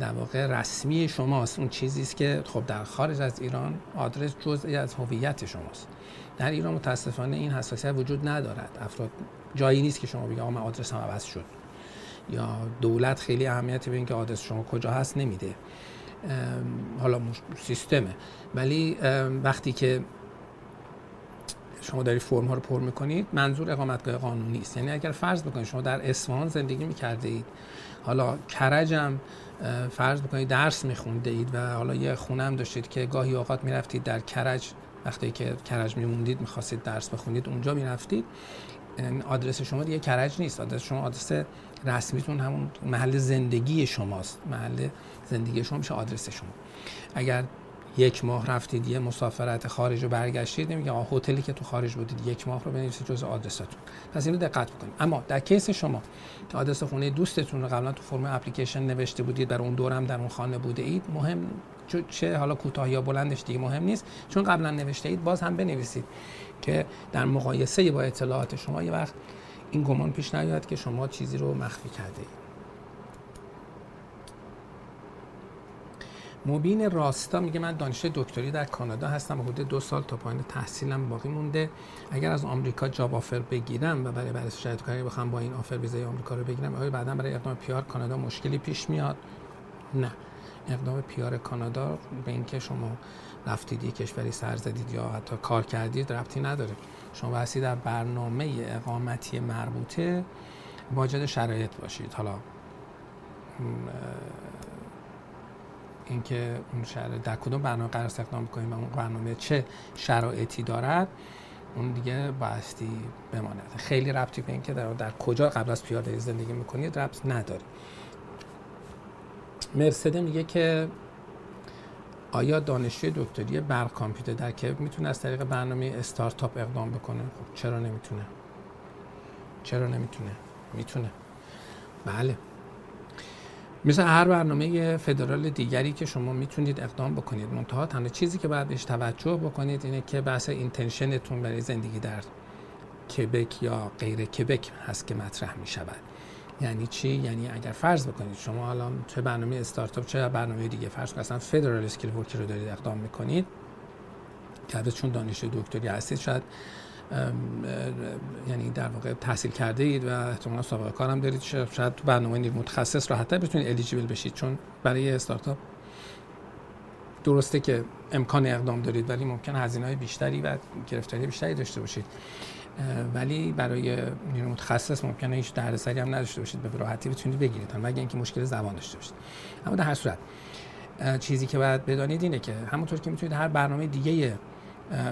در واقع رسمی شماست. اون چیزی است که خب در خارج از ایران آدرس جزئی از هویت شماست. در ایران متاسفانه این حساسیت وجود ندارد. افراد جایی نیست که شما بگید آقا من آدرسم عوض شد. یا دولت خیلی اهمیتی به اینکه آدرس شما کجا هست نمیده. حالا سیستمه. ولی وقتی که شما داری فرم ها رو پر می‌کنید منظور اقامتگاه قانونی است. یعنی اگر فرض بکنید شما در اصفهان زندگی می‌کرده اید حالا کرجم فرض بکنید درس میخونده اید و حالا یه خونه هم داشتید که گاهی اوقات می‌رفتید در کرج وقتی که کرج میموندید می‌خواستید درس بخونید اونجا می‌رفتید. آدرس شما دیگه کرج نیست. آدرس شما آدرس رسمیتون همون محل زندگی شماست. محل زندگی شما میشه آدرس شما. اگر یک ماه رفتید یه مسافرت خارج رو برگشتید نمیگه هتلی که تو خارج بودید یک ماه رو بنویسید جز آدرستون. پس اینو دقت بکنید. اما در کیس شما که آدرس خونه دوستتون رو قبلا تو فرم اپلیکیشن نوشته بودید در اون دورم در اون خانه بوده اید مهم چه حالا کوتاه یا بلندش دیگه مهم نیست. چون قبلا نوشته اید باز هم بنویسید که در مقایسه با اطلاعات شما یه وقت این گمان پیش نیاد که شما چیزی رو مخفی کرده اید. مبین راستا میگه من دانشجوی دکتری در کانادا هستم حدود دو سال تا پایان تحصیلم باقی مونده. اگر از آمریکا جاب آفر بگیرم و برای بررسی شرایط کاری بخوام با این آفر ویزای آمریکا رو بگیرم آیا بعدا برای اقدام پیار کانادا مشکلی پیش میاد؟ نه. اقدام پیار کانادا به اینکه شما رفتید یک کشوری سر زدید یا حتی کار کردید ربطی نداره. شما بسی در برنامه اقامتی مربوطه واجد شرایط باشید. حالا اینکه اون شهر در کدوم برنامه قرار استخدام کنیم و اون برنامه چه شرایطی دارد اون دیگه بایستی بماند. خیلی ربطی به اینکه در, در کجا قبل از پیاده زندگی می‌کنید ربط نداره. مرسده میگه که آیا دانشجوی دکتری برق کامپیوتر در کبک می‌تونه از طریق برنامه استارتاپ اقدام بکنه؟ خب چرا نمی‌تونه؟ چرا نمی‌تونه؟ می‌تونه. بله. مثل هر برنامه فدرال دیگری که شما می‌تونید اقدام بکنید. منتها تنها چیزی که باید بهش توجه بکنید اینه که بحث intention تون برای زندگی در کبک یا غیر کبک هست که مطرح می شود یعنی چی؟ یعنی اگر فرض بکنید شما الان چه برنامه استارتاپ چه برنامه دیگه فرض کنید Federal Skilled Worker ی رو دارید اقدام می‌کنید که چون دانشجوی دکتری هستید شاید یعنی در واقع تحصیل کرده اید و احتمالا سابقه کارم دارید. شاید تو برنامه متخصص راحت‌تر بتونید الیجیبل بشید چون برای استارتاپ درسته که امکان اقدام دارید ولی ممکن هزینه های بیشتری و گرفتاری بیشتری داشته باشید. ولی برای نیرو متخصص ممکنه هیچ دردسری هم نداشته باشید به راحتی بتونید بگیرید مگر اینکه مشکل زبان داشته باشید. اما در هر صورت چیزی که باید بدانید اینه که همونطور که می‌تونید هر برنامه دیگه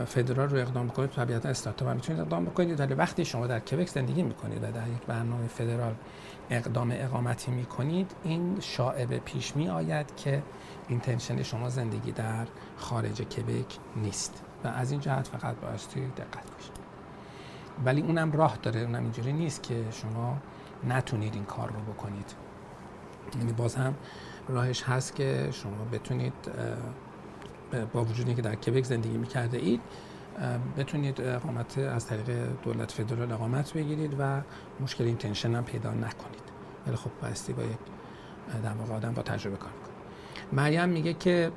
فدرال رو اقدام بکنید طبیعتا استارتاپ هم می‌تونید اقدام بکنید ولی وقتی شما در کبک زندگی می‌کنید و در یک برنامه فدرال اقدام اقامتی می‌کنید این شاعبه پیش می آید که اینتنشن شما زندگی در خارج کبک نیست و از این جهت فقط بایستی دقت باشید ولی اونم راه داره اونم اینجوری نیست که شما نتونید این کار رو بکنید. یعنی باز هم راهش هست که شما بتونید با وجودی که در کبک زندگی می‌کرده اید بتونید اقامت از طریق دولت فدرال اقامت بگیرید و مشکل این تنشن هم پیدا نکنید. ولی خب بایستی با یک در واقع آدم با تجربه کار کنید مریم میگه که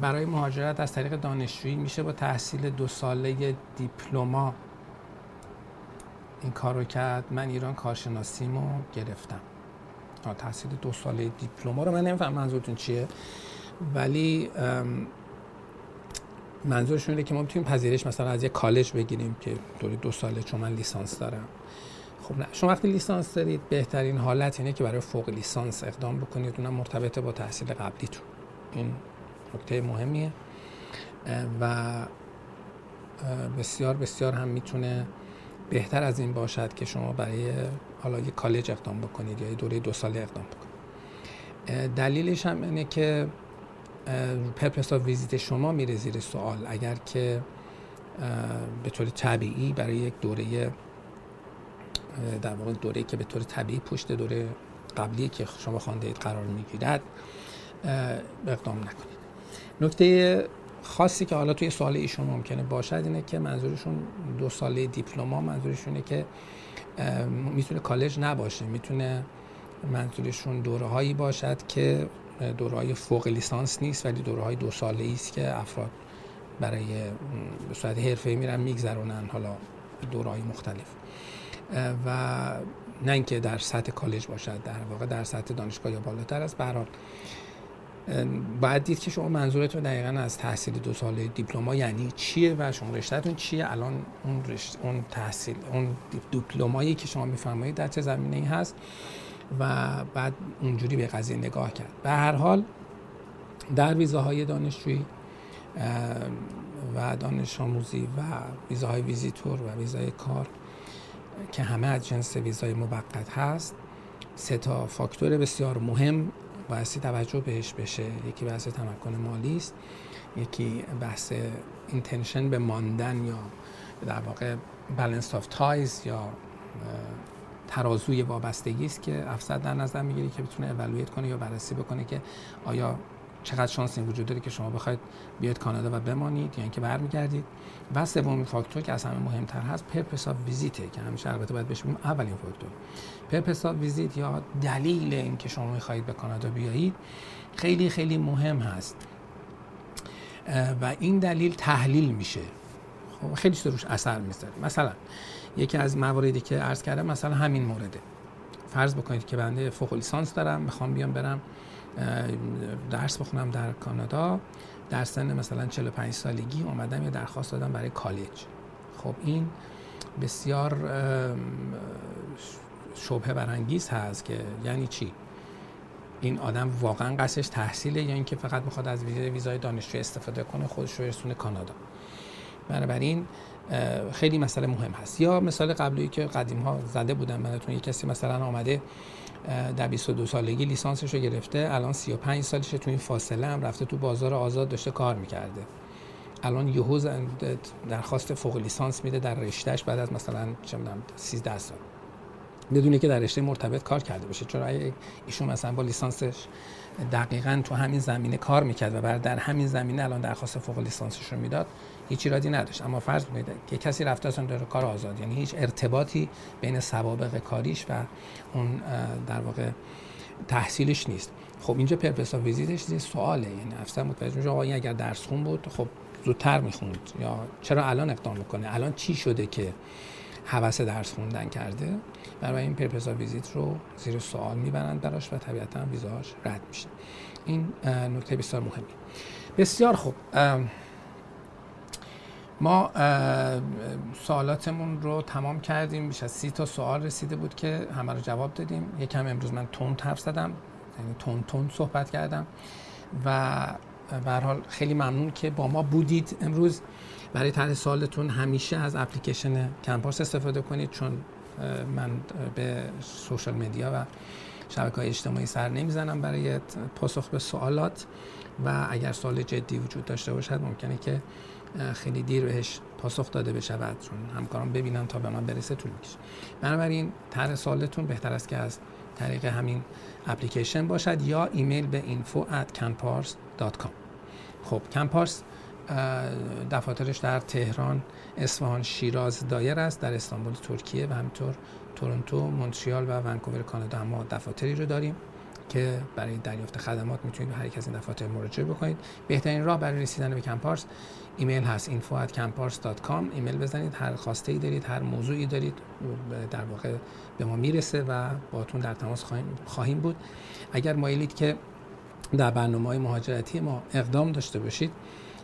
برای مهاجرت از طریق دانشجویی میشه با تحصیل دو ساله دیپلما این کار رو کرد. من ایران کارشناسیمو گرفتم. تحصیل دو ساله دیپلما رو من نمیفهم منظورتون چیه. ولی منظورشون اینه که ما می‌تونیم پذیرش مثلا از یه کالج بگیریم که دوری دو ساله چون من لیسانس دارم. خب نه شما وقتی لیسانس دارید بهترین حالت اینه که برای فوق لیسانس اقدام بکنید. اونم مرتبط با تحصیل قبلیتون. این نکته مهمیه. و بسیار بسیار هم می‌تونه بهتر از این باشد که شما برای حالا یه کالج اقدام بکنید یا دوره دو ساله اقدام بکنید. دلیلش هم اینه که purpose of visit شما میره زیر سوال. اگر که به طور طبیعی برای یک دوره در واقع دوره که به طور طبیعی پشت دوره قبلی که شما خوانده قرار می‌گیرد اقدام نکنید. نکته خاصی که حالا توی سوال ایشون ممکنه باشد اینه که منظورشون دو ساله diploma منظورشونه که می‌تونه کالج نباشه. می‌تونه منظورشون دوره هایی باشد که دوره های فوق لیسانس نیست ولی دوره های دو ساله است که افراد برای به صورت حرفه میرن میگذرونن حالا دوره های مختلف. و نه اینکه در سطح کالج باشد در واقع در سطح دانشگاه یا بالاتر است. برحال باید دید که شما منظورتون دقیقا از تحصیل دو ساله دیپلما یعنی چیه و شما رشتهتون چیه؟ الان اون رشت، اون تحصیل اون دیپلمایی که شما میفرمایید در چه زمینه ای هست؟ و بعد اونجوری به قضیه نگاه کرد. به هر حال در ویزاهای دانشجویی و دانش آموزی و ویزاهای ویزیتور و ویزای کار که همه از جنس ویزای موقت هست سه تا فاکتور بسیار مهم بایستی توجه بهش بشه. یکی بحث تمکن مالی است یکی بحث intention به ماندن یا در واقع balance of ties یا ترازوی وابستگی است که افسر در نظر می‌گیری که بتونه اولویت کنه یا بررسی بکنه که آیا چقدر شانس این وجود داره که شما بخواید بیاید کانادا و بمانید یا اینکه برمیگردید. و سومین فاکتور که از همه مهمتر هست purpose of visit ه که همیشه البته باید بهش اولین فاکتور. purpose of visit یا دلیل اینکه شما می‌خواهید به کانادا بیایید خیلی خیلی مهم هست. و این دلیل تحلیل میشه. خب خیلی روش اثر می‌ذاره. مثلا یکی از مواردی که عرض کردم مثلا همین مورده. فرض بکنید که بنده فوق لیسانس دارم می‌خوام بیام برم درس بخونم در کانادا. در سن مثلا 45 سالگی اومدم یه درخواست دادم برای کالج. خب این بسیار شبه برانگیز هست که یعنی چی؟ این آدم واقعا قصدش تحصیله یا اینکه فقط می‌خواد از ویزای دانشجو استفاده کنه خودش رو برسونه کانادا. بنابراین خیلی مسئله مهم هست. یا مثال قبلی که قدیم ها زده بودن منتون یه کسی مثلا آمده در 22 سالگی لیسانسش رو گرفته الان 35 سالشه تو این فاصله هم رفته تو بازار آزاد داشته کار می‌کرده. الان یهو درخواست فوق لیسانس میده در رشتهش بعد از مثلا چه می‌دونم 13 سال. بدونه که در رشته مرتبط کار کرده باشه. چون ایشون مثلا با لیسانسش دقیقا تو همین زمینه کار می‌کرد و بعد در همین زمینه الان درخواست فوق لیسانسش رو می‌داد. هیچ ایرادی نداشت. اما فرض کنید که کسی رفته اصلا داره کار آزاد یعنی هیچ ارتباطی بین سوابق کاریش و اون در واقع تحصیلش نیست. خب اینجا پرپس ویزیتش یه سواله یعنی افسر متوجه میشه آقا اگر درس خون بود خب زودتر می‌خوند. یا چرا الان اقدام می‌کنه؟ الان چی شده که حوس درس خوندن کرده؟ برای این پرپس ویزیت رو زیر سوال می‌برند براش و طبیعتا ویزاش رد میشه. این نکته بسیار مهمی. بسیار خوب. ما سوالاتمون رو تمام کردیم. بیش از سی تا سوال رسیده بود که همه رو جواب دادیم. یکم امروز من تون حرف زدم یعنی تون تون صحبت کردم. و به حال خیلی ممنون که با ما بودید امروز. برای طرح سوالتون همیشه از اپلیکیشن کمپاس استفاده کنید چون من به سوشال مدیا و شبکه های اجتماعی سر نمی‌زنم برای پاسخ به سوالات. و اگر سوال جدی وجود داشته باشد ممکنه که خیلی دیر بهش پاسخ داده بشود چون همکاران ببینن تا به من برسه طول می‌کشه. بنابراین طرح سوالتون بهتر است که از طریق همین اپلیکیشن باشد یا ایمیل به info at campars.com خب کمپارس دفاترش در تهران، اصفهان، شیراز دایر است در استانبول ترکیه و همینطور تورنتو، مونتریال و ونکوور کانادا. هم ما دفاتری رو داریم. که برای دریافت خدمات می‌تونید به هر یک از این دفاتر مراجعه بکنید. بهترین راه برای رسیدن به کمپارس ایمیل هست info@campars.com ایمیل بزنید هر خواسته ای دارید هر موضوعی دارید در واقع به ما می‌رسه و باتون در تماس خواهیم بود. اگر مایلید که در برنامه های مهاجرتی ما اقدام داشته باشید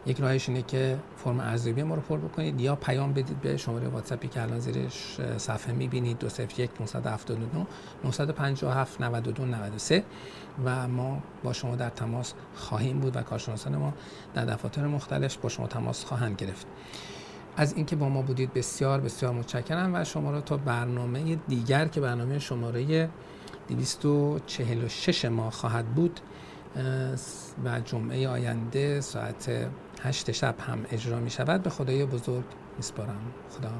یک راهش اینه که فرم ارزیابی ما رو پر بکنید یا پیام بدید به شماره واتساپی که الان زیرش صفحه می‌بینید. 201 979 957 92 93 و ما با شما در تماس خواهیم بود و کارشناسان ما در دفاتر مختلف با شما تماس خواهند گرفت. از اینکه با ما بودید بسیار بسیار متشکرم و شما را تا برنامه دیگر که برنامه شماره 246 ما خواهد بود و جمعه آینده ساعت هشت شب هم اجرا می شود به خدای بزرگ میسپارم. خدا